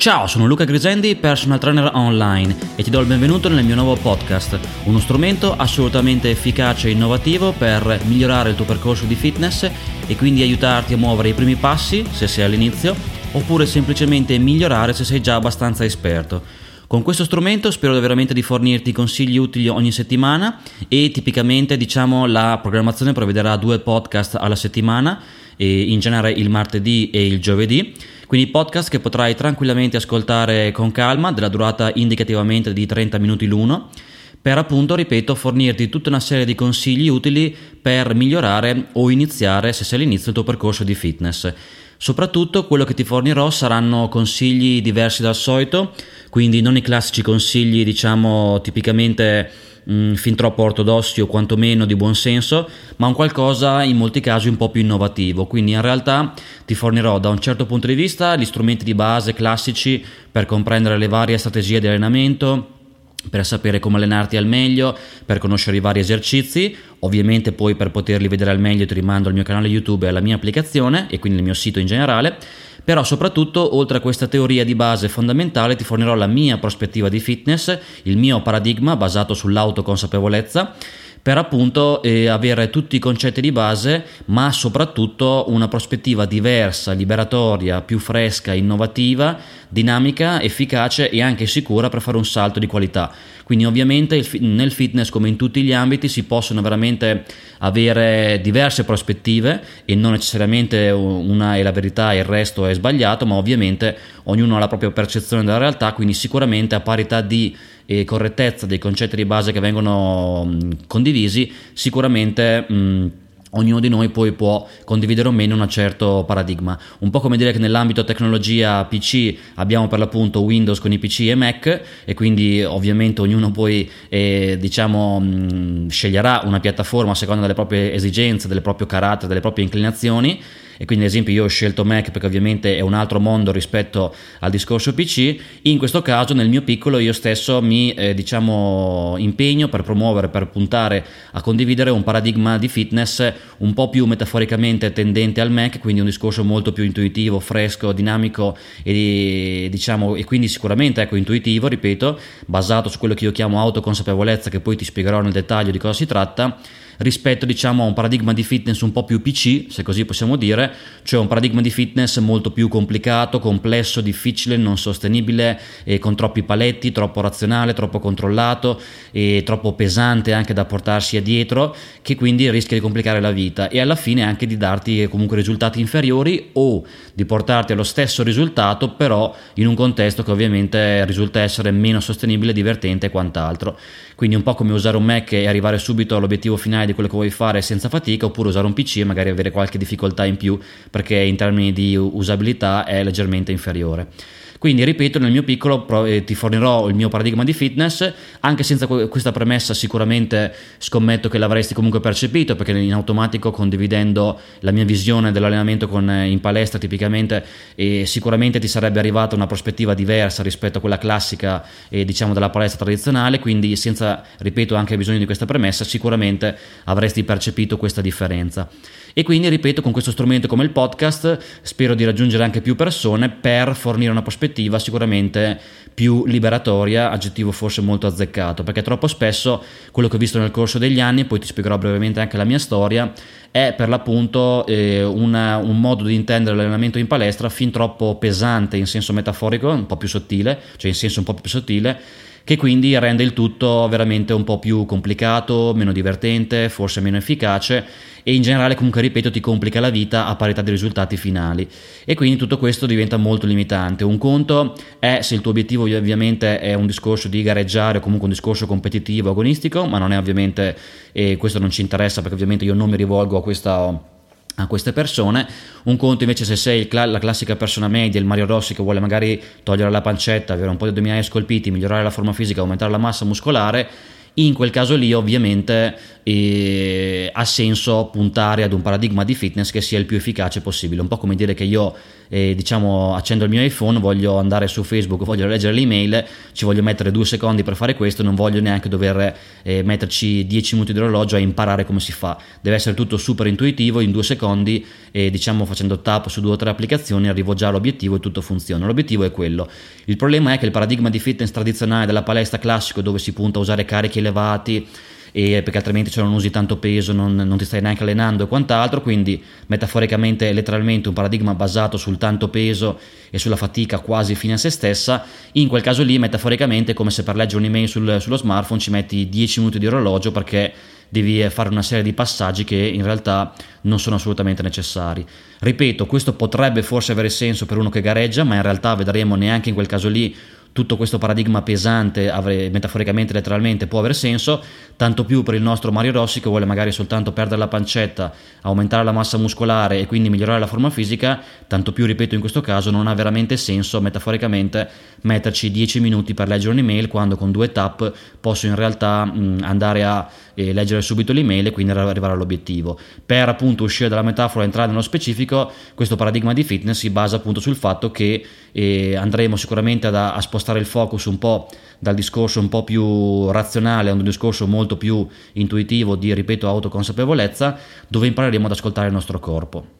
Ciao, sono Luca Grisendi, personal trainer online e ti do il benvenuto nel mio nuovo podcast, uno strumento assolutamente efficace e innovativo per migliorare il tuo percorso di fitness e quindi aiutarti a muovere i primi passi se sei all'inizio oppure semplicemente migliorare se sei già abbastanza esperto. Con questo strumento spero veramente di fornirti consigli utili ogni settimana e tipicamente diciamo la programmazione prevederà due podcast alla settimana, in genere il martedì e il giovedì quindi podcast che potrai tranquillamente ascoltare con calma, della durata indicativamente di 30 minuti l'uno, per appunto, ripeto, fornirti tutta una serie di consigli utili per migliorare o iniziare, se sei all'inizio, il tuo percorso di fitness. Soprattutto quello che ti fornirò saranno consigli diversi dal solito, quindi non i classici consigli, diciamo, tipicamente mh, mm, fin troppo ortodossi o quantomeno di buon senso, ma un qualcosa in molti casi un po' più innovativo. Quindi in realtà ti fornirò da un certo punto di vista gli strumenti di base classici per comprendere le varie strategie di allenamento per sapere come allenarti al meglio, per conoscere i vari esercizi, ovviamente poi per poterli vedere al meglio ti rimando al mio canale YouTube e alla mia applicazione e quindi il mio sito in generale però soprattutto oltre a questa teoria di base fondamentale ti fornirò la mia prospettiva di fitness, il mio paradigma basato sull'autoconsapevolezza per appunto eh, avere tutti i concetti di base, ma soprattutto una prospettiva diversa, liberatoria, più fresca, innovativa, dinamica, efficace e anche sicura per fare un salto di qualità. Quindi ovviamente nel fitness come in tutti gli ambiti si possono veramente avere diverse prospettive e non necessariamente una è la verità e il resto è sbagliato, ma ovviamente ognuno ha la propria percezione della realtà, quindi sicuramente a parità di e correttezza dei concetti di base che vengono mh, condivisi, sicuramente mh, ognuno di noi poi può condividere o meno un certo paradigma. Un po' come dire che nell'ambito tecnologia PC abbiamo per l'appunto Windows con i PC e Mac e quindi ovviamente ognuno poi eh, diciamo mh, sceglierà una piattaforma a seconda delle proprie esigenze, del proprio carattere, delle proprie inclinazioni e quindi ad esempio io ho scelto Mac perché ovviamente è un altro mondo rispetto al discorso PC, in questo caso nel mio piccolo io stesso mi eh, diciamo impegno per promuovere, per puntare a condividere un paradigma di fitness un po' più metaforicamente tendente al Mac, quindi un discorso molto più intuitivo, fresco, dinamico e diciamo e quindi sicuramente ecco intuitivo, ripeto, basato su quello che io chiamo autoconsapevolezza che poi ti spiegherò nel dettaglio di cosa si tratta rispetto diciamo a un paradigma di fitness un po' più PC, se così possiamo dire, cioè un paradigma di fitness molto più complicato, complesso, difficile, non sostenibile, eh, con troppi paletti, troppo razionale, troppo controllato e troppo pesante anche da portarsi dietro, che quindi rischia di complicare la vita e alla fine anche di darti comunque risultati inferiori o di portarti allo stesso risultato, però in un contesto che ovviamente risulta essere meno sostenibile, divertente e quant'altro. Quindi un po' come usare un Mac e arrivare subito all'obiettivo finale di quello che vuoi fare senza fatica, oppure usare un PC e magari avere qualche difficoltà in più perché in termini di usabilità è leggermente inferiore. Quindi ripeto, nel mio piccolo eh, ti fornirò il mio paradigma di fitness, anche senza questa premessa sicuramente scommetto che l'avresti comunque percepito, perché in automatico condividendo la mia visione dell'allenamento con, eh, in palestra tipicamente eh, sicuramente ti sarebbe arrivata una prospettiva diversa rispetto a quella classica eh, diciamo della palestra tradizionale, quindi senza, ripeto, anche bisogno di questa premessa, sicuramente avresti percepito questa differenza. E quindi, ripeto, con questo strumento come il podcast spero di raggiungere anche più persone per fornire una prospettiva sicuramente più liberatoria, aggettivo forse molto azzeccato, perché troppo spesso quello che ho visto nel corso degli anni, poi ti spiegherò brevemente anche la mia storia, è per l'appunto eh, una, un modo di intendere l'allenamento in palestra fin troppo pesante in senso metaforico, un po' più sottile, cioè in senso un po' più sottile, che quindi rende il tutto veramente un po' più complicato, meno divertente, forse meno efficace e in generale comunque ripeto ti complica la vita a parità dei risultati finali e quindi tutto questo diventa molto limitante. Un conto è se il tuo obiettivo ovviamente è un discorso di gareggiare o comunque un discorso competitivo agonistico, ma non è ovviamente e questo non ci interessa perché ovviamente io non mi rivolgo a questa a queste persone. Un conto invece se sei la classica persona media, il Mario Rossi che vuole magari togliere la pancetta, avere un po' di addominali scolpiti, migliorare la forma fisica, aumentare la massa muscolare, in quel caso lì ovviamente eh, ha senso puntare ad un paradigma di fitness che sia il più efficace possibile, un po' come dire che io e diciamo accendo il mio iPhone, voglio andare su Facebook, voglio leggere l'email, ci voglio mettere due secondi per fare questo, non voglio neanche dover eh, metterci 10 minuti di orologio a imparare come si fa. Deve essere tutto super intuitivo, in due secondi e diciamo facendo tap su due o tre applicazioni arrivo già all'obiettivo e tutto funziona. L'obiettivo è quello. Il problema è che il paradigma di fitness tradizionale della palestra classico dove si punta a usare carichi elevati, e perché altrimenti se non usi tanto peso non, non, ti stai neanche allenando e quant'altro, quindi metaforicamente e letteralmente un paradigma basato sul tanto peso e sulla fatica quasi fine a se stessa, in quel caso lì metaforicamente è come se per leggere un'email sul, sullo smartphone ci metti 10 minuti di orologio perché devi fare una serie di passaggi che in realtà non sono assolutamente necessari. Ripeto, questo potrebbe forse avere senso per uno che gareggia, ma in realtà vedremo neanche in quel caso lì tutto questo paradigma pesante, metaforicamente, letteralmente, può avere senso, tanto più per il nostro Mario Rossi che vuole magari soltanto perdere la pancetta, aumentare la massa muscolare e quindi migliorare la forma fisica, tanto più, ripeto, in questo caso non ha veramente senso, metaforicamente, metterci 10 minuti per leggere un'email quando con due tap posso in realtà mh, andare a eh, leggere subito l'email e quindi arrivare all'obiettivo. Per appunto uscire dalla metafora e entrare nello specifico, questo paradigma di fitness si basa appunto sul fatto che eh, andremo sicuramente ad, a spostare il focus un po' dal discorso un po' più razionale a un discorso molto più intuitivo di, ripeto, autoconsapevolezza, dove impareremo ad ascoltare il nostro corpo.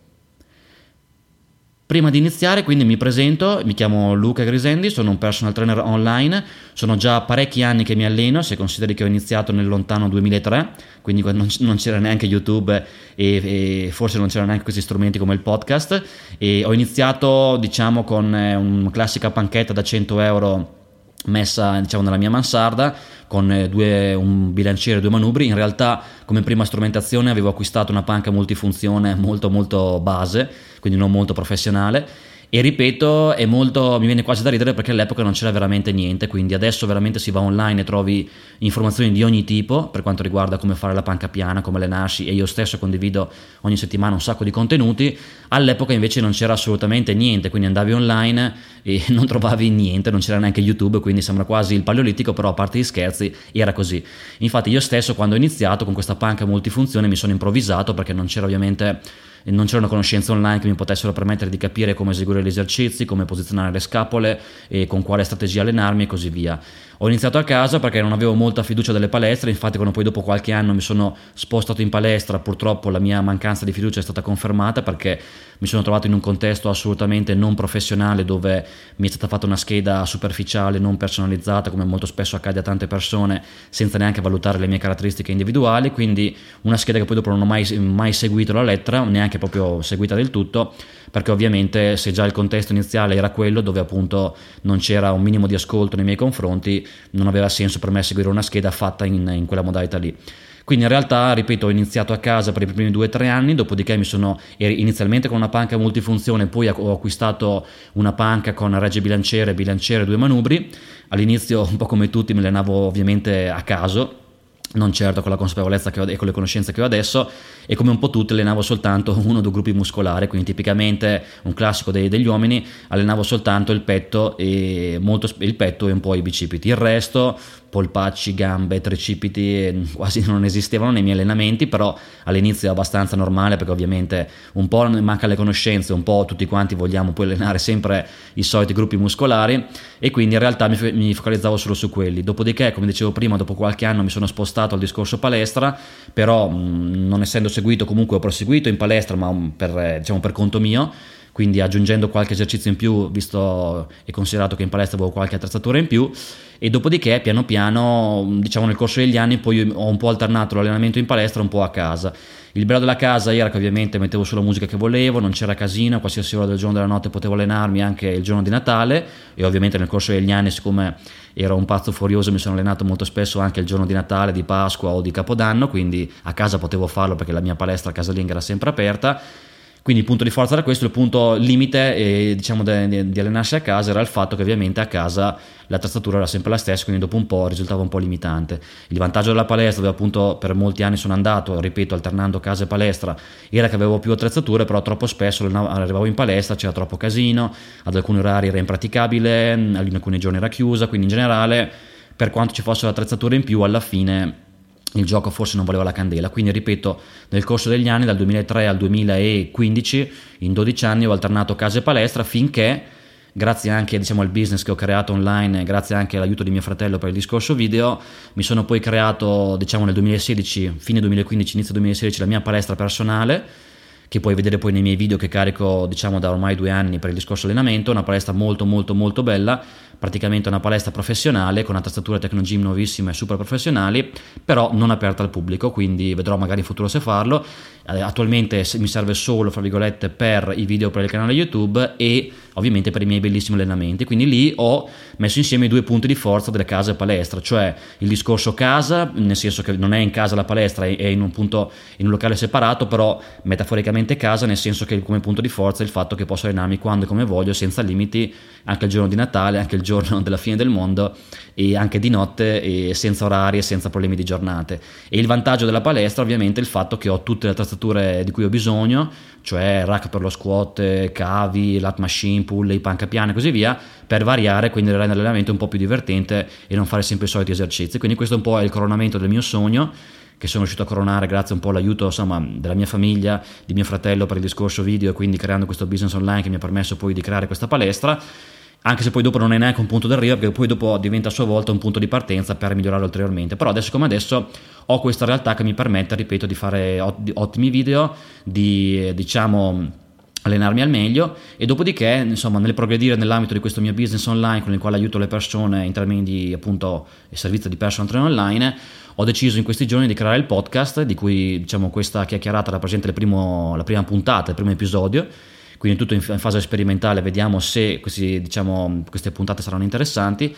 Prima di iniziare quindi mi presento, mi chiamo Luca Grisendi, sono un personal trainer online, sono già parecchi anni che mi alleno, se consideri che ho iniziato nel lontano 2003, quindi non, c'era neanche YouTube e, e, forse non c'erano neanche questi strumenti come il podcast e ho iniziato diciamo con eh, una classica panchetta da 100 euro messa diciamo nella mia mansarda con eh, due, un bilanciere e due manubri. In realtà come prima strumentazione avevo acquistato una panca multifunzione molto molto base quindi non molto professionale e ripeto, è molto, mi viene quasi da ridere perché all'epoca non c'era veramente niente, quindi adesso veramente si va online e trovi informazioni di ogni tipo per quanto riguarda come fare la panca piana, come allenarsi e io stesso condivido ogni settimana un sacco di contenuti. All'epoca invece non c'era assolutamente niente, quindi andavi online e non trovavi niente, non c'era neanche YouTube, quindi sembra quasi il paleolitico, però a parte gli scherzi era così. Infatti io stesso quando ho iniziato con questa panca multifunzione mi sono improvvisato perché non c'era ovviamente non c'erano conoscenze online che mi potessero permettere di capire come eseguire gli esercizi, come posizionare le scapole e con quale strategia allenarmi e così via. Ho iniziato a casa perché non avevo molta fiducia delle palestre, infatti quando poi dopo qualche anno mi sono spostato in palestra, purtroppo la mia mancanza di fiducia è stata confermata perché mi sono trovato in un contesto assolutamente non professionale dove mi è stata fatta una scheda superficiale, non personalizzata, come molto spesso accade a tante persone, senza neanche valutare le mie caratteristiche individuali, quindi una scheda che poi dopo non ho mai, mai seguito la lettera, neanche proprio seguita del tutto, perché ovviamente se già il contesto iniziale era quello dove appunto non c'era un minimo di ascolto nei miei confronti, non aveva senso per me seguire una scheda fatta in, in quella modalità lì. Quindi in realtà, ripeto, ho iniziato a casa per i primi due o tre anni, dopodiché mi sono inizialmente con una panca multifunzione, poi ho acquistato una panca con regge bilanciere, bilanciere e due manubri. All'inizio, un po' come tutti, me le allenavo ovviamente a caso, non certo con la consapevolezza che ho e con le conoscenze che ho adesso e come un po' tutte allenavo soltanto uno o due gruppi muscolari quindi tipicamente un classico dei, degli uomini allenavo soltanto il petto e molto, il petto e un po' i bicipiti. Il resto polpacci, gambe, tricipiti quasi non esistevano nei miei allenamenti, però all'inizio è abbastanza normale perché ovviamente un po' manca le conoscenze, un po' tutti quanti vogliamo poi allenare sempre i soliti gruppi muscolari e quindi in realtà mi, focalizzavo solo su quelli. Dopodiché, come dicevo prima, dopo qualche anno mi sono spostato al discorso palestra, però mh, non essendo seguito comunque ho proseguito in palestra ma per, diciamo, per conto mio quindi aggiungendo qualche esercizio in più, visto e considerato che in palestra avevo qualche attrezzatura in più, e dopodiché piano piano, diciamo nel corso degli anni, poi ho un po' alternato l'allenamento in palestra un po' a casa. Il bello della casa era che ovviamente mettevo solo musica che volevo, non c'era casino, qualsiasi ora del giorno della notte potevo allenarmi anche il giorno di Natale. E ovviamente nel corso degli anni, siccome ero un pazzo furioso, mi sono allenato molto spesso anche il giorno di Natale, di Pasqua o di Capodanno, quindi a casa potevo farlo perché la mia palestra casalinga era sempre aperta quindi il punto di forza era questo, il punto limite eh, diciamo, di, allenarsi a casa era il fatto che ovviamente a casa l'attrezzatura era sempre la stessa, quindi dopo un po' risultava un po' limitante. Il vantaggio della palestra, dove appunto per molti anni sono andato, ripeto, alternando casa e palestra, era che avevo più attrezzature, però troppo spesso arrivavo in palestra, c'era troppo casino, ad alcuni orari era impraticabile, in alcuni giorni era chiusa, quindi in generale per quanto ci fosse l'attrezzatura in più alla fine il gioco forse non valeva la candela. Quindi, ripeto, nel corso degli anni, dal 2003 al 2015, in 12 anni ho alternato casa e palestra finché, grazie anche diciamo, al business che ho creato online, grazie anche all'aiuto di mio fratello per il discorso video, mi sono poi creato, diciamo, nel 2016, fine 2015, inizio 2016, la mia palestra personale che puoi vedere poi nei miei video che carico diciamo da ormai due anni per il discorso allenamento, una palestra molto molto molto bella, praticamente una palestra professionale con attrezzature Tecnogym nuovissime e super professionali, però non aperta al pubblico, quindi vedrò magari in futuro se farlo. Eh, attualmente mi serve solo, fra virgolette, per i video per il canale YouTube e ovviamente per i miei bellissimi allenamenti. Quindi lì ho messo insieme i due punti di forza delle case palestra, cioè il discorso casa, nel senso che non è in casa la palestra, è in un punto, in un locale separato, però metaforicamente casa, nel senso che come punto di forza è il fatto che posso allenarmi quando e come voglio, senza limiti, anche il giorno di Natale, anche il giorno della fine del mondo e anche di notte e senza orari e senza problemi di giornate. E il vantaggio della palestra ovviamente è il fatto che ho tutte le attrezzature di cui ho bisogno, cioè rack per lo squat, cavi, lat machine, pull, i panca piana e così via, per variare, quindi rendere l'allenamento un po' più divertente e non fare sempre i soliti esercizi. Quindi questo è un po' il coronamento del mio sogno che sono riuscito a coronare grazie un po' all'aiuto insomma, della mia famiglia, di mio fratello per il discorso video e quindi creando questo business online che mi ha permesso poi di creare questa palestra anche se poi dopo non è neanche un punto d'arrivo perché poi dopo diventa a sua volta un punto di partenza per migliorare ulteriormente. Però adesso come adesso ho questa realtà che mi permette ripeto di fare ottimi video di diciamo allenarmi al meglio e dopodiché insomma nel progredire nell'ambito di questo mio business online con il quale aiuto le persone in termini di appunto servizio di personal trainer online ho deciso in questi giorni di creare il podcast di cui diciamo questa chiacchierata rappresenta primo, la prima puntata il primo episodio quindi tutto in fase sperimentale vediamo se questi, diciamo, queste puntate saranno interessanti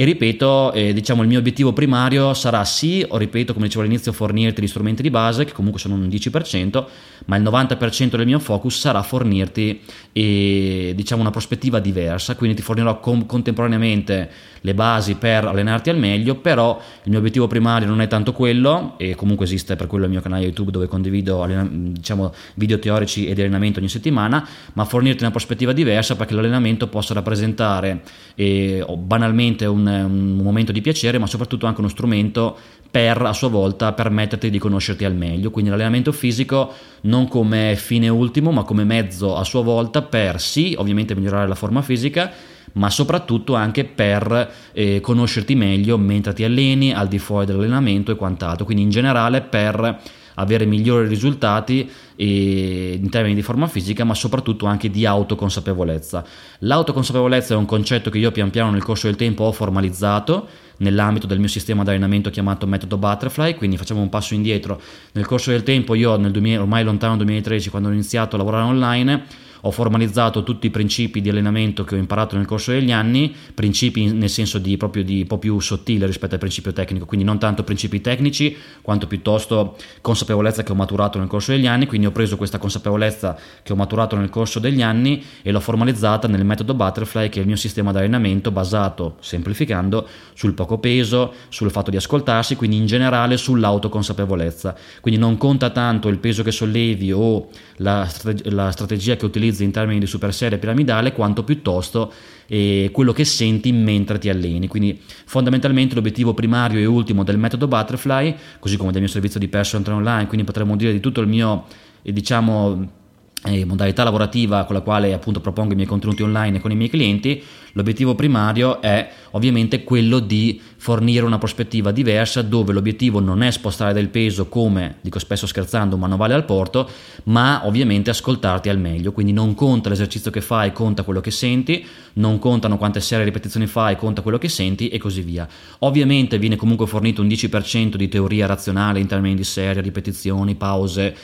e ripeto, eh, diciamo il mio obiettivo primario sarà sì, o ripeto come dicevo all'inizio, fornirti gli strumenti di base, che comunque sono un 10%, ma il 90% del mio focus sarà fornirti eh, diciamo una prospettiva diversa, quindi ti fornirò com- contemporaneamente le basi per allenarti al meglio, però il mio obiettivo primario non è tanto quello, e comunque esiste per quello il mio canale YouTube dove condivido diciamo, video teorici e di allenamento ogni settimana, ma fornirti una prospettiva diversa perché l'allenamento possa rappresentare eh, banalmente un un, momento di piacere, ma soprattutto anche uno strumento per a sua volta permetterti di conoscerti al meglio. Quindi l'allenamento fisico non come fine ultimo, ma come mezzo a sua volta per sì, ovviamente migliorare la forma fisica, ma soprattutto anche per eh, conoscerti meglio mentre ti alleni, al di fuori dell'allenamento e quant'altro. Quindi in generale per avere migliori risultati in termini di forma fisica, ma soprattutto anche di autoconsapevolezza. L'autoconsapevolezza è un concetto che io pian piano nel corso del tempo ho formalizzato nell'ambito del mio sistema di allenamento chiamato metodo Butterfly, quindi facciamo un passo indietro. Nel corso del tempo io nel 2000, ormai lontano 2013 quando ho iniziato a lavorare online ho formalizzato tutti i principi di allenamento che ho imparato nel corso degli anni, principi nel senso di proprio di un po' più sottile rispetto al principio tecnico, quindi non tanto principi tecnici quanto piuttosto consapevolezza che ho maturato nel corso degli anni, quindi ho preso questa consapevolezza che ho maturato nel corso degli anni e l'ho formalizzata nel metodo Butterfly che è il mio sistema di allenamento basato, semplificando, sul poco peso, sul fatto di ascoltarsi, quindi in generale sull'autoconsapevolezza. Quindi non conta tanto il peso che sollevi o la, strate- la strategia che utilizzi in termini di super serie piramidale quanto piuttosto eh, quello che senti mentre ti alleni. Quindi fondamentalmente l'obiettivo primario e ultimo del metodo Butterfly, così come del mio servizio di personal trainer online, quindi potremmo dire di tutto il mio, eh, diciamo, eh, modalità lavorativa con la quale appunto propongo i miei contenuti online con i miei clienti, l'obiettivo primario è ovviamente quello di fornire una prospettiva diversa dove l'obiettivo non è spostare del peso come, dico spesso scherzando, un manovale al porto, ma ovviamente ascoltarti al meglio, quindi non conta l'esercizio che fai, conta quello che senti, non contano quante serie ripetizioni fai, conta quello che senti e così via. Ovviamente viene comunque fornito un 10% di teoria razionale in termini di serie, ripetizioni, pause,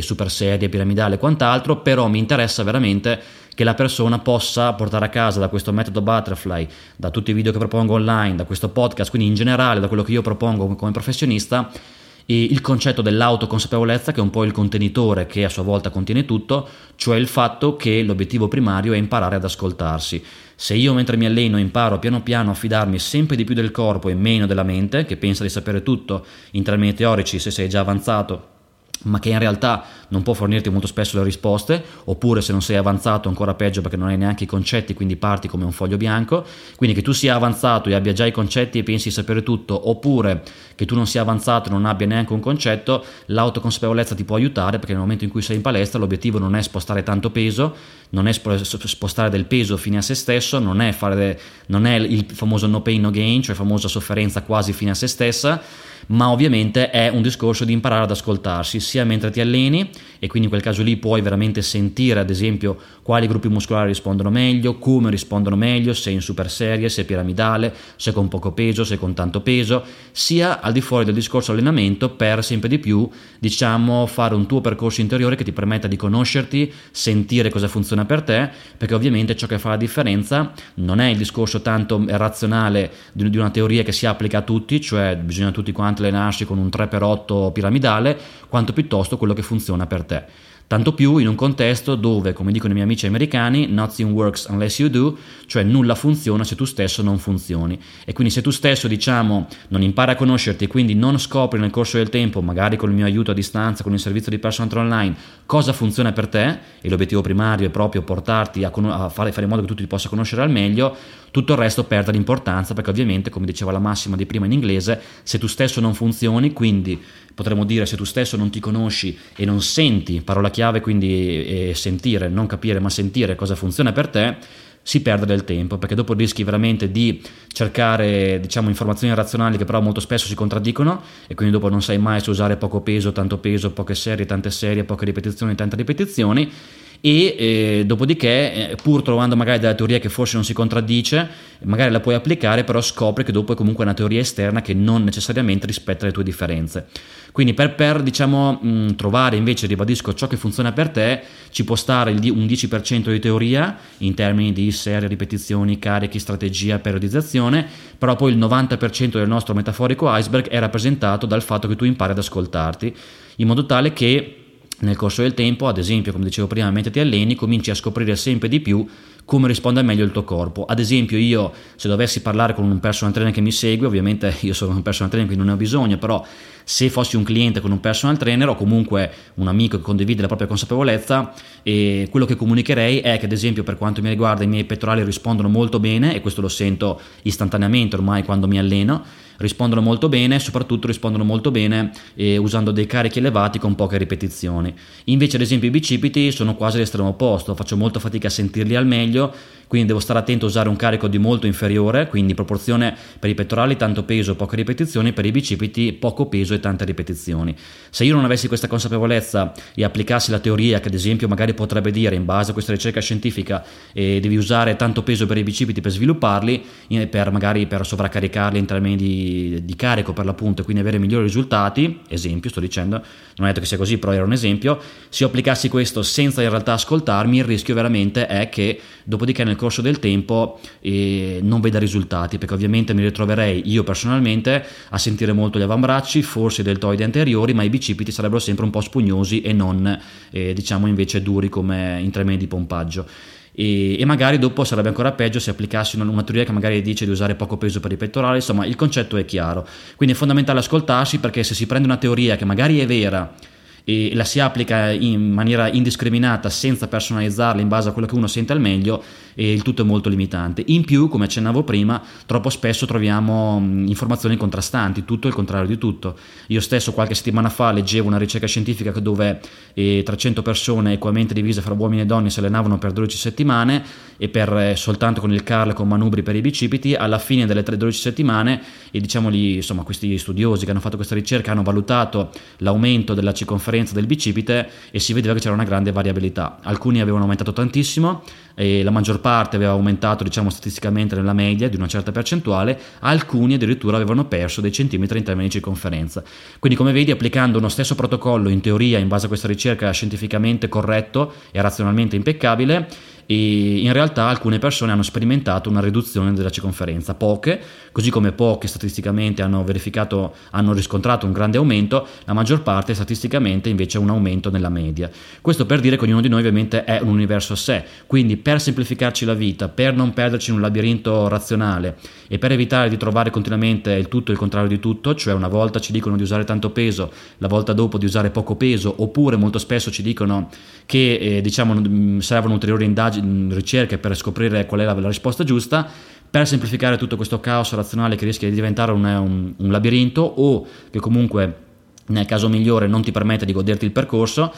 super serie, piramidale e quant'altro, però mi interessa veramente che la persona possa portare a casa da questo metodo Butterfly, da tutti i video che propongo online, da questo podcast, quindi in generale da quello che io propongo come professionista, il concetto dell'autoconsapevolezza che è un po' il contenitore che a sua volta contiene tutto, cioè il fatto che l'obiettivo primario è imparare ad ascoltarsi. Se io mentre mi alleno imparo piano piano a fidarmi sempre di più del corpo e meno della mente, che pensa di sapere tutto in termini teorici se sei già avanzato ma che in realtà non può fornirti molto spesso le risposte, oppure se non sei avanzato ancora peggio perché non hai neanche i concetti, quindi parti come un foglio bianco, quindi che tu sia avanzato e abbia già i concetti e pensi di sapere tutto, oppure che tu non sia avanzato e non abbia neanche un concetto, l'autoconsapevolezza ti può aiutare perché nel momento in cui sei in palestra l'obiettivo non è spostare tanto peso, non è spostare del peso fine a se stesso, non è, fare, non è il famoso no pain no gain, cioè famosa sofferenza quasi fine a se stessa, ma ovviamente è un discorso di imparare ad ascoltarsi sia mentre ti alleni e quindi in quel caso lì puoi veramente sentire ad esempio quali gruppi muscolari rispondono meglio, come rispondono meglio, se in super serie, se piramidale, se con poco peso, se con tanto peso, sia al di fuori del discorso allenamento per sempre di più diciamo fare un tuo percorso interiore che ti permetta di conoscerti, sentire cosa funziona per te, perché ovviamente ciò che fa la differenza non è il discorso tanto razionale di una teoria che si applica a tutti, cioè bisogna tutti quanti allenarsi con un 3x8 piramidale, quanto piuttosto quello che funziona per te. Tanto più in un contesto dove, come dicono i miei amici americani, nothing works unless you do, cioè nulla funziona se tu stesso non funzioni. E quindi se tu stesso, diciamo, non impari a conoscerti e quindi non scopri nel corso del tempo, magari con il mio aiuto a distanza, con il servizio di personal trainer online, cosa funziona per te, e l'obiettivo primario è proprio portarti a, con- a fare, fare in modo che tu ti possa conoscere al meglio, tutto il resto perde l'importanza perché ovviamente, come diceva la massima di prima in inglese, se tu stesso non funzioni, quindi potremmo dire se tu stesso non ti conosci e non senti, parola chiave quindi è sentire, non capire ma sentire cosa funziona per te, si perde del tempo perché dopo rischi veramente di cercare diciamo informazioni razionali che però molto spesso si contraddicono e quindi dopo non sai mai se usare poco peso, tanto peso, poche serie, tante serie, poche ripetizioni, tante ripetizioni e eh, dopodiché eh, pur trovando magari della teoria che forse non si contraddice magari la puoi applicare però scopri che dopo è comunque una teoria esterna che non necessariamente rispetta le tue differenze. Quindi per, per diciamo, mh, trovare invece, ribadisco, ciò che funziona per te, ci può stare un 10% di teoria in termini di serie, ripetizioni, carichi, strategia, periodizzazione, però poi il 90% del nostro metaforico iceberg è rappresentato dal fatto che tu impari ad ascoltarti, in modo tale che nel corso del tempo, ad esempio, come dicevo prima, mentre ti alleni, cominci a scoprire sempre di più come risponde meglio il tuo corpo. Ad esempio, io se dovessi parlare con un personal trainer che mi segue, ovviamente io sono un personal trainer quindi non ne ho bisogno, però se fossi un cliente con un personal trainer o comunque un amico che condivide la propria consapevolezza, e quello che comunicherei è che ad esempio per quanto mi riguarda i miei pettorali rispondono molto bene e questo lo sento istantaneamente ormai quando mi alleno rispondono molto bene, soprattutto rispondono molto bene eh, usando dei carichi elevati con poche ripetizioni. Invece, ad esempio, i bicipiti sono quasi l'estremo opposto, faccio molta fatica a sentirli al meglio, quindi devo stare attento a usare un carico di molto inferiore, quindi proporzione per i pettorali tanto peso, poche ripetizioni, per i bicipiti poco peso e tante ripetizioni. Se io non avessi questa consapevolezza e applicassi la teoria che ad esempio magari potrebbe dire in base a questa ricerca scientifica eh, devi usare tanto peso per i bicipiti per svilupparli, eh, per magari per sovraccaricarli in termini di, di carico per l'appunto e quindi avere migliori risultati, esempio sto dicendo, non ho detto che sia così però era un esempio, se io applicassi questo senza in realtà ascoltarmi il rischio veramente è che dopodiché nel corso del tempo eh, non veda risultati, perché ovviamente mi ritroverei io personalmente a sentire molto gli avambracci, forse i deltoidi anteriori, ma i bicipiti sarebbero sempre un po' spugnosi e non eh, diciamo invece duri come in termini di pompaggio. E, e, magari dopo sarebbe ancora peggio se applicassi una, una, teoria che magari dice di usare poco peso per i pettorali, insomma il concetto è chiaro. Quindi è fondamentale ascoltarsi perché se si prende una teoria che magari è vera, e la si applica in maniera indiscriminata senza personalizzarla in base a quello che uno sente al meglio e il tutto è molto limitante. In più, come accennavo prima, troppo spesso troviamo informazioni contrastanti, tutto il contrario di tutto. Io stesso qualche settimana fa leggevo una ricerca scientifica dove eh, 300 persone equamente divise fra uomini e donne si allenavano per 12 settimane e per eh, soltanto con il curl con manubri per i bicipiti, alla fine delle 12 settimane e diciamoli, insomma, questi studiosi che hanno fatto questa ricerca hanno valutato l'aumento della circonferenza differenza del bicipite e si vedeva che c'era una grande variabilità. Alcuni avevano aumentato tantissimo e la maggior parte aveva aumentato diciamo statisticamente nella media di una certa percentuale, alcuni addirittura avevano perso dei centimetri in termini di circonferenza. Quindi come vedi applicando uno stesso protocollo in teoria in base a questa ricerca scientificamente corretto e razionalmente impeccabile e in realtà alcune persone hanno sperimentato una riduzione della circonferenza, poche, così come poche statisticamente hanno hanno riscontrato un grande aumento, la maggior parte statisticamente invece un aumento nella media. Questo per dire che ognuno di noi ovviamente è un universo a sé, quindi per semplificarci la vita, per non perderci in un labirinto razionale e per evitare di trovare continuamente il tutto e il contrario di tutto, cioè una volta ci dicono di usare tanto peso, la volta dopo di usare poco peso, oppure molto spesso ci dicono che eh, diciamo, servono ulteriori indagini, ricerche per scoprire qual è la, la risposta giusta, per semplificare tutto questo caos razionale che rischia di diventare un, un, un labirinto o che comunque nel caso migliore non ti permette di goderti il percorso,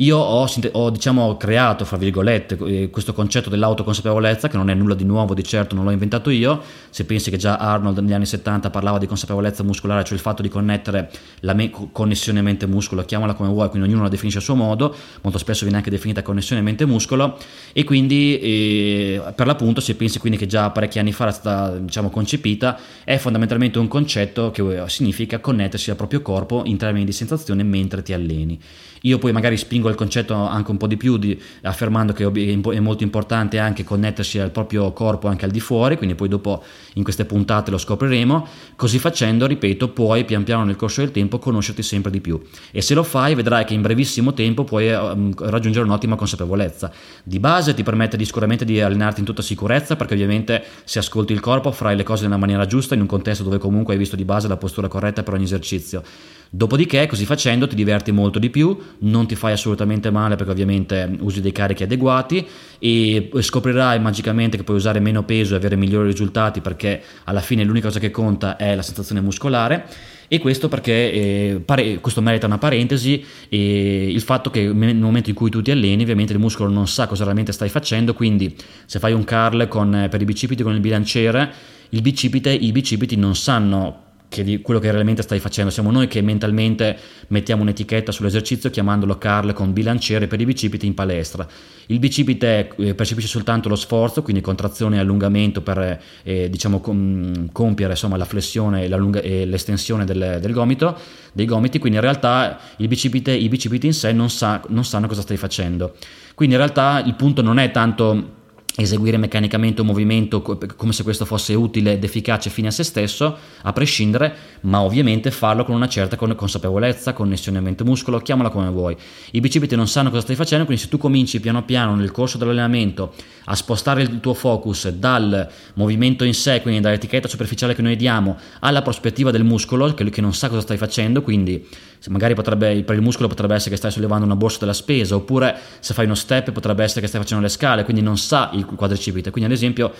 io ho, ho diciamo, creato, fra virgolette, eh, questo concetto dell'autoconsapevolezza, che non è nulla di nuovo, di certo non l'ho inventato io, se pensi che già Arnold negli anni 70 parlava di consapevolezza muscolare, cioè il fatto di connettere la me- connessione mente-muscolo, chiamala come vuoi, quindi ognuno la definisce a suo modo, molto spesso viene anche definita connessione mente-muscolo, e quindi eh, per l'appunto se pensi quindi che già parecchi anni fa era stata diciamo, concepita, è fondamentalmente un concetto che eh, significa connettersi al proprio corpo in termini di sensazione mentre ti alleni. Io poi magari spingo il concetto anche un po' di più di, affermando che è molto importante anche connettersi al proprio corpo anche al di fuori, quindi poi dopo in queste puntate lo scopriremo. Così facendo, ripeto, puoi pian piano nel corso del tempo conoscerti sempre di più e se lo fai vedrai che in brevissimo tempo puoi um, raggiungere un'ottima consapevolezza. Di base ti permette di, sicuramente di allenarti in tutta sicurezza perché ovviamente se ascolti il corpo farai le cose nella maniera giusta in un contesto dove comunque hai visto di base la postura corretta per ogni esercizio. Dopodiché, così facendo, ti diverti molto di più, non ti fai assolutamente male perché ovviamente usi dei carichi adeguati e scoprirai magicamente che puoi usare meno peso e avere migliori risultati perché alla fine l'unica cosa che conta è la sensazione muscolare e questo perché eh, pare, questo merita una parentesi e il fatto che nel momento in cui tu ti alleni ovviamente il muscolo non sa cosa realmente stai facendo quindi se fai un curl con, per i bicipiti con il bilanciere il bicipite, i bicipiti non sanno che di quello che realmente stai facendo. Siamo noi che mentalmente mettiamo un'etichetta sull'esercizio chiamandolo Carl con bilanciere per i bicipiti in palestra. Il bicipite eh, percepisce soltanto lo sforzo, quindi contrazione e allungamento per eh, diciamo, com- compiere insomma, la flessione e, e l'estensione del, del, gomito, dei gomiti, quindi in realtà bicipite, i bicipiti in sé non, sa, non sanno cosa stai facendo. Quindi in realtà il punto non è tanto eseguire meccanicamente un movimento come se questo fosse utile ed efficace fine a se stesso, a prescindere, ma ovviamente farlo con una certa consapevolezza, connessione mente-muscolo, chiamala come vuoi. I bicipiti non sanno cosa stai facendo, quindi se tu cominci piano piano nel corso dell'allenamento a spostare il tuo focus dal movimento in sé, quindi dall'etichetta superficiale che noi diamo, alla prospettiva del muscolo, che, che non sa cosa stai facendo, quindi magari potrebbe, per il muscolo potrebbe essere che stai sollevando una borsa della spesa, oppure se fai uno step potrebbe essere che stai facendo le scale, quindi non sa il quadricipite. Quindi ad esempio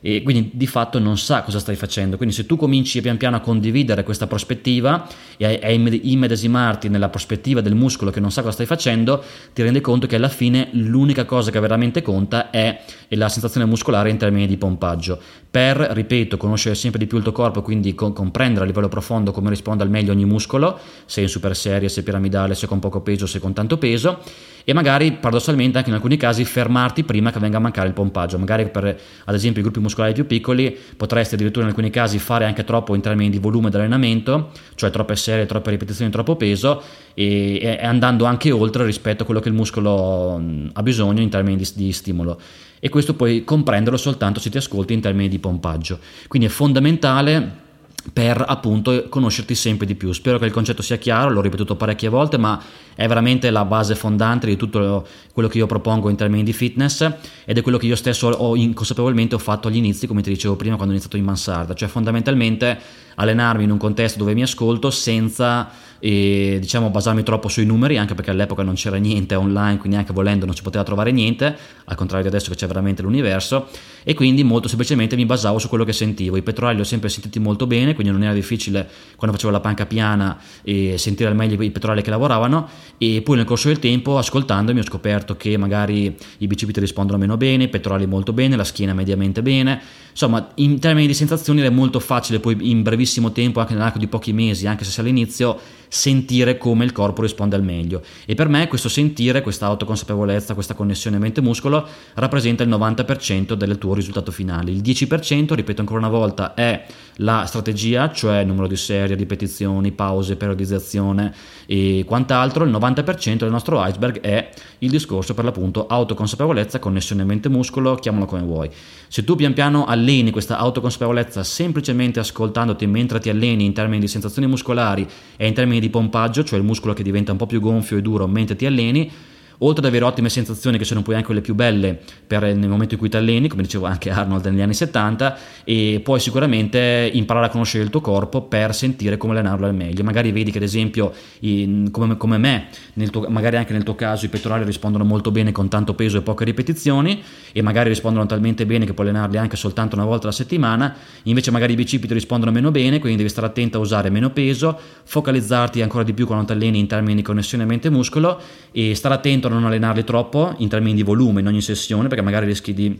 e quindi di fatto non sa cosa stai facendo. Quindi se tu cominci pian piano a condividere questa prospettiva e a immedesimarti nella prospettiva del muscolo che non sa cosa stai facendo, ti rendi conto che alla fine l'unica cosa che veramente conta è la sensazione muscolare in termini di pompaggio. Per, ripeto, conoscere sempre di più il tuo corpo, quindi comprendere a livello profondo come risponde al meglio ogni muscolo, se in super serie, se piramidale, se con poco peso, se con tanto peso, e magari paradossalmente anche in alcuni casi fermarti prima che venga a mancare il pompaggio. Magari per ad esempio i gruppi muscolari più piccoli potresti addirittura in alcuni casi fare anche troppo in termini di volume dell'allenamento, cioè troppe serie, troppe ripetizioni, troppo peso e, e andando anche oltre rispetto a quello che il muscolo ha bisogno in termini di, di stimolo e questo puoi comprenderlo soltanto se ti ascolti in termini di pompaggio. Quindi è fondamentale per appunto conoscerti sempre di più. Spero che il concetto sia chiaro, l'ho ripetuto parecchie volte, ma è veramente la base fondante di tutto quello che io propongo in termini di fitness ed è quello che io stesso ho inconsapevolmente ho fatto agli inizi, come ti dicevo prima, quando ho iniziato in mansarda, cioè fondamentalmente allenarmi in un contesto dove mi ascolto senza eh, diciamo basarmi troppo sui numeri, anche perché all'epoca non c'era niente online, quindi anche volendo non si poteva trovare niente, al contrario di adesso che c'è veramente l'universo, e quindi molto semplicemente mi basavo su quello che sentivo. I petroli li ho sempre sentiti molto bene, quindi non era difficile quando facevo la panca piana eh, sentire al meglio i petroli che lavoravano. E poi nel corso del tempo ascoltandomi ho scoperto che magari i bicipiti rispondono meno bene, i pettorali molto bene, la schiena mediamente bene, insomma in termini di sensazioni è molto facile poi in brevissimo tempo, anche nell'arco di pochi mesi, anche se all'inizio, sentire come il corpo risponde al meglio. E per me questo sentire, questa autoconsapevolezza, questa connessione mente-muscolo rappresenta il 90% del tuo risultato finale, il 10% ripeto ancora una volta è la strategia, cioè numero di serie, ripetizioni, pause, periodizzazione e quant'altro, il 90% del nostro iceberg è il discorso per l'appunto autoconsapevolezza, connessione mente-muscolo, chiamalo come vuoi. Se tu pian piano alleni questa autoconsapevolezza semplicemente ascoltandoti mentre ti alleni in termini di sensazioni muscolari e in termini di pompaggio, cioè il muscolo che diventa un po' più gonfio e duro mentre ti alleni, oltre ad avere ottime sensazioni che sono poi anche quelle più belle per nel momento in cui ti alleni, come diceva anche Arnold negli anni 70, e puoi sicuramente imparare a conoscere il tuo corpo per sentire come allenarlo al meglio. Magari vedi che ad esempio, in, come, come, me, tuo, magari anche nel tuo caso i pettorali rispondono molto bene con tanto peso e poche ripetizioni e magari rispondono talmente bene che puoi allenarli anche soltanto una volta alla settimana, invece magari i bicipiti rispondono meno bene, quindi devi stare attento a usare meno peso, focalizzarti ancora di più quando ti alleni in termini di connessione mente-muscolo e stare attento a non allenarli troppo in termini di volume in ogni sessione perché magari rischi di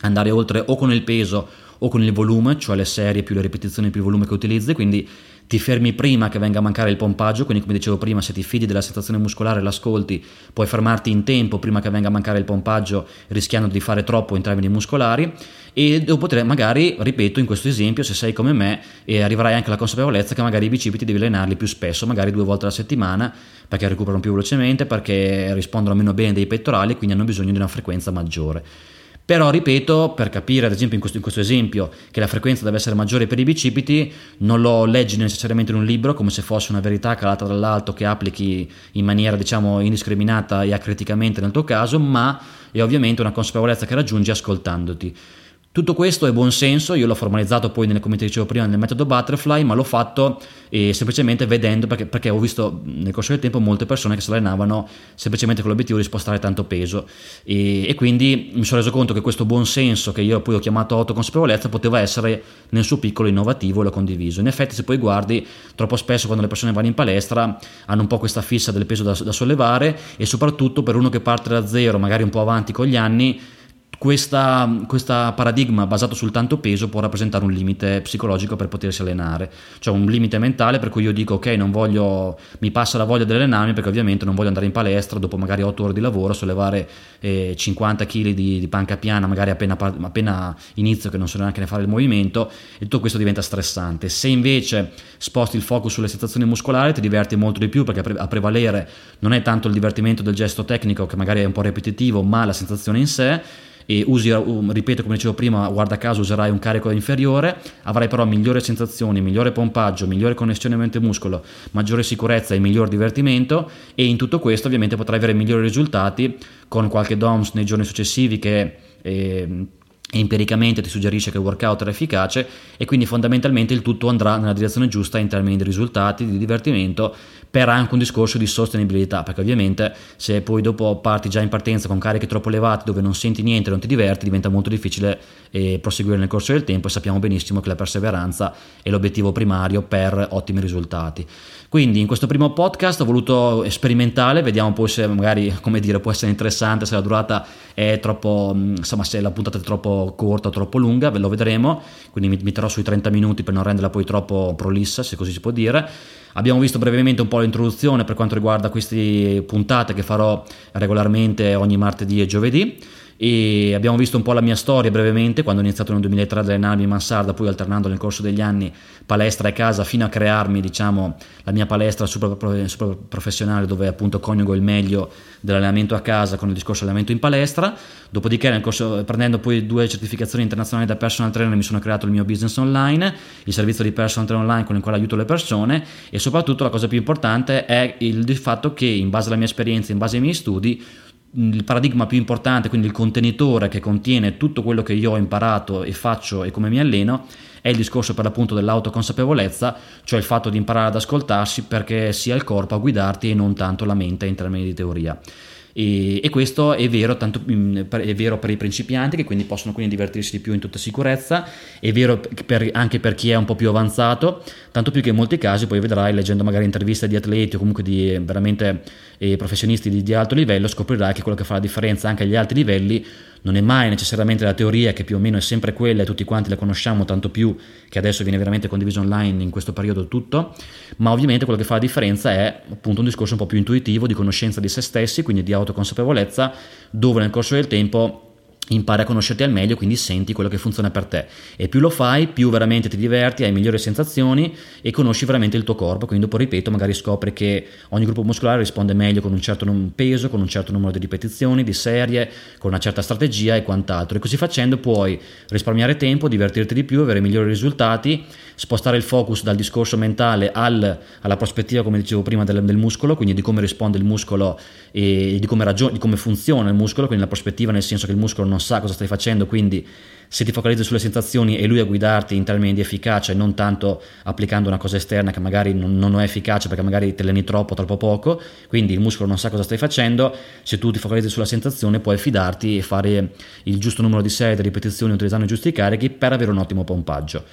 andare oltre o con il peso o con il volume, cioè le serie più le ripetizioni più il volume che utilizzi, quindi ti fermi prima che venga a mancare il pompaggio, quindi come dicevo prima, se ti fidi della sensazione muscolare e l'ascolti, puoi fermarti in tempo prima che venga a mancare il pompaggio, rischiando di fare troppo in termini muscolari e dopo magari, ripeto, in questo esempio, se sei come me, e arriverai anche alla consapevolezza che magari i bicipiti devi allenarli più spesso, magari due volte alla settimana, perché recuperano più velocemente, perché rispondono meno bene dei pettorali, quindi hanno bisogno di una frequenza maggiore. Però ripeto, per capire ad esempio in questo, in questo, esempio che la frequenza deve essere maggiore per i bicipiti, non lo leggi necessariamente in un libro come se fosse una verità calata dall'alto che applichi in maniera diciamo indiscriminata e acriticamente nel tuo caso, ma è ovviamente una consapevolezza che raggiungi ascoltandoti. Tutto questo è buon senso, io l'ho formalizzato poi, nel, come ti dicevo prima, nel metodo Butterfly, ma l'ho fatto eh, semplicemente vedendo, perché, perché, ho visto nel corso del tempo molte persone che si allenavano semplicemente con l'obiettivo di spostare tanto peso e, e, quindi mi sono reso conto che questo buon senso, che io poi ho chiamato autoconsapevolezza, poteva essere nel suo piccolo innovativo e l'ho condiviso. In effetti se poi guardi, troppo spesso quando le persone vanno in palestra hanno un po' questa fissa del peso da, da sollevare e soprattutto per uno che parte da zero, magari un po' avanti con gli anni, questa, questa, paradigma basato sul tanto peso può rappresentare un limite psicologico per potersi allenare, cioè un limite mentale per cui io dico ok, non voglio, mi passa la voglia di allenarmi perché ovviamente non voglio andare in palestra dopo magari 8 ore di lavoro, sollevare eh, 50 kg di, di, panca piana, magari appena, appena inizio che non so neanche ne fare il movimento e tutto questo diventa stressante. Se invece sposti il focus sulle sensazioni muscolari ti diverti molto di più perché a prevalere non è tanto il divertimento del gesto tecnico che magari è un po' ripetitivo, ma la sensazione in sé e usi, ripeto come dicevo prima, guarda caso userai un carico inferiore, avrai però migliori sensazioni, migliore pompaggio, migliore connessione mente-muscolo, maggiore sicurezza e miglior divertimento e in tutto questo ovviamente potrai avere migliori risultati con qualche DOMS nei giorni successivi che... Eh, empiricamente ti suggerisce che il workout era efficace e quindi fondamentalmente il tutto andrà nella direzione giusta in termini di risultati, di divertimento per anche un discorso di sostenibilità, perché ovviamente se poi dopo parti già in partenza con cariche troppo elevate dove non senti niente, non ti diverti, diventa molto difficile eh, proseguire nel corso del tempo e sappiamo benissimo che la perseveranza è l'obiettivo primario per ottimi risultati. Quindi in questo primo podcast ho voluto sperimentare, vediamo poi se magari, come dire, può essere interessante, se la durata è troppo, insomma se la puntata è troppo corta o troppo lunga, ve lo vedremo, quindi mi, mi terrò sui 30 minuti per non renderla poi troppo prolissa, se così si può dire. Abbiamo visto brevemente un po' l'introduzione per quanto riguarda queste puntate che farò regolarmente ogni martedì e giovedì e abbiamo visto un po' la mia storia brevemente quando ho iniziato nel 2003 ad allenarmi in mansarda poi alternando nel corso degli anni palestra e casa fino a crearmi diciamo la mia palestra super, super professionale dove appunto coniugo il meglio dell'allenamento a casa con il discorso allenamento in palestra. Dopodiché corso, prendendo poi due certificazioni internazionali da personal trainer mi sono creato il mio business online il servizio di personal trainer online con il quale aiuto le persone e soprattutto la cosa più importante è il, il fatto che in base alla mia esperienza in base ai miei studi il paradigma più importante, quindi il contenitore che contiene tutto quello che io ho imparato e faccio e come mi alleno, è il discorso per l'appunto dell'autoconsapevolezza, cioè il fatto di imparare ad ascoltarsi perché sia il corpo a guidarti e non tanto la mente in termini di teoria. E, e questo è vero, tanto, mm, è vero, per i principianti che quindi possono quindi divertirsi di più in tutta sicurezza, è vero per, anche per chi è un po' più avanzato, tanto più che in molti casi poi vedrai leggendo magari interviste di atleti o comunque di eh, veramente eh, professionisti di, di alto livello, scoprirai che quello che fa la differenza anche agli alti livelli non è mai necessariamente la teoria che più o meno è sempre quella e tutti quanti la conosciamo tanto più che adesso viene veramente condiviso online in questo periodo tutto, ma ovviamente quello che fa la differenza è appunto un discorso un po' più intuitivo di conoscenza di se stessi, quindi di autoconsapevolezza, dove nel corso del tempo impari a conoscerti al meglio, quindi senti quello che funziona per te. E più lo fai, più veramente ti diverti, hai migliori sensazioni e conosci veramente il tuo corpo. Quindi dopo, ripeto, magari scopri che ogni gruppo muscolare risponde meglio con un certo peso, con un certo numero di ripetizioni, di serie, con una certa strategia e quant'altro. E così facendo puoi risparmiare tempo, divertirti di più, avere migliori risultati, spostare il focus dal discorso mentale al, alla prospettiva, come dicevo prima, del, del, muscolo, quindi di come risponde il muscolo e di come, ragion- di come funziona il muscolo, quindi la prospettiva nel senso che il muscolo non non sa cosa stai facendo, quindi se ti focalizzi sulle sensazioni è lui a guidarti in termini di efficacia e non tanto applicando una cosa esterna che magari non, non è efficace perché magari te alleni troppo, troppo poco, quindi il muscolo non sa cosa stai facendo, se tu ti focalizzi sulla sensazione puoi fidarti e fare il giusto numero di serie, di ripetizioni utilizzando i giusti carichi per avere un ottimo pompaggio.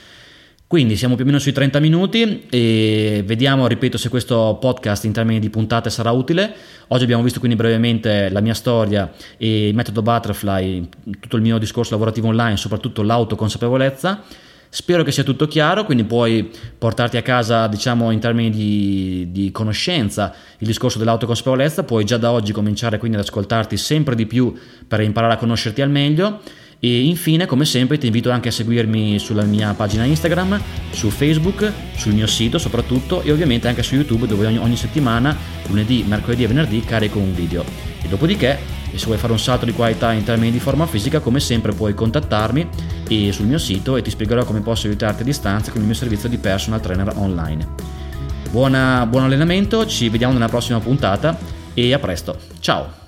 Quindi siamo più o meno sui 30 minuti e vediamo, ripeto, se questo podcast in termini di puntate sarà utile. Oggi abbiamo visto quindi brevemente la mia storia e il metodo Butterfly, tutto il mio discorso lavorativo online, soprattutto l'autoconsapevolezza. Spero che sia tutto chiaro, quindi puoi portarti a casa, diciamo, in termini di, di, conoscenza il discorso dell'autoconsapevolezza, puoi già da oggi cominciare quindi ad ascoltarti sempre di più per imparare a conoscerti al meglio e infine, come sempre, ti invito anche a seguirmi sulla mia pagina Instagram, su Facebook, sul mio sito soprattutto e ovviamente anche su YouTube dove ogni, ogni settimana, lunedì, mercoledì e venerdì, carico un video. E dopodiché, se vuoi fare un salto di qualità in termini di forma fisica, come sempre puoi contattarmi sul mio sito e ti spiegherò come posso aiutarti a distanza con il mio servizio di personal trainer online. Buona, buon allenamento, ci vediamo nella prossima puntata e a presto. Ciao!